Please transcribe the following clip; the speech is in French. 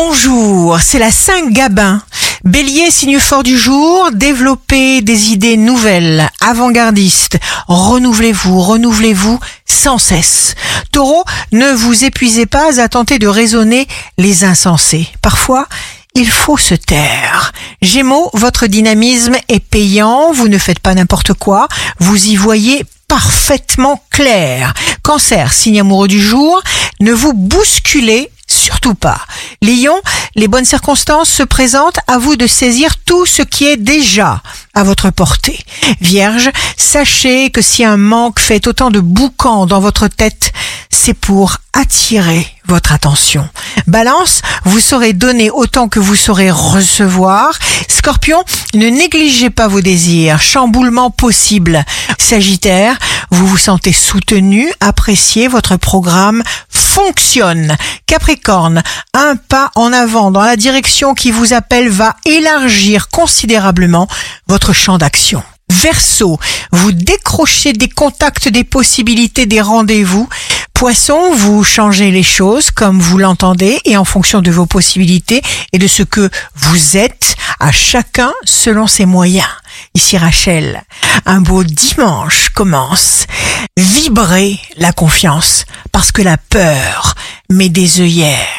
Bonjour, c'est la Saint-Gabin. Bélier, signe fort du jour, développez des idées nouvelles, avant-gardistes. Renouvelez-vous, renouvelez-vous sans cesse. Taureau, ne vous épuisez pas à tenter de raisonner les insensés. Parfois, il faut se taire. Gémeaux, votre dynamisme est payant, vous ne faites pas n'importe quoi, vous y voyez parfaitement clair. Cancer, signe amoureux du jour, ne vous bousculez surtout pas. Lion, les bonnes circonstances se présentent à vous de saisir tout ce qui est déjà à votre portée. Vierge, sachez que si un manque fait autant de boucans dans votre tête, c'est pour attirer votre attention. Balance, vous saurez donner autant que vous saurez recevoir. Scorpion, ne négligez pas vos désirs. Chamboulement possible. Sagittaire, vous vous sentez soutenu, appréciez votre programme fonctionne. Capricorne, un pas en avant dans la direction qui vous appelle va élargir considérablement votre champ d'action. Verseau, vous décrochez des contacts, des possibilités, des rendez-vous. Poisson, vous changez les choses comme vous l'entendez et en fonction de vos possibilités et de ce que vous êtes, à chacun selon ses moyens. Ici Rachel, un beau dimanche commence. Vibrez la confiance parce que la peur met des œillères.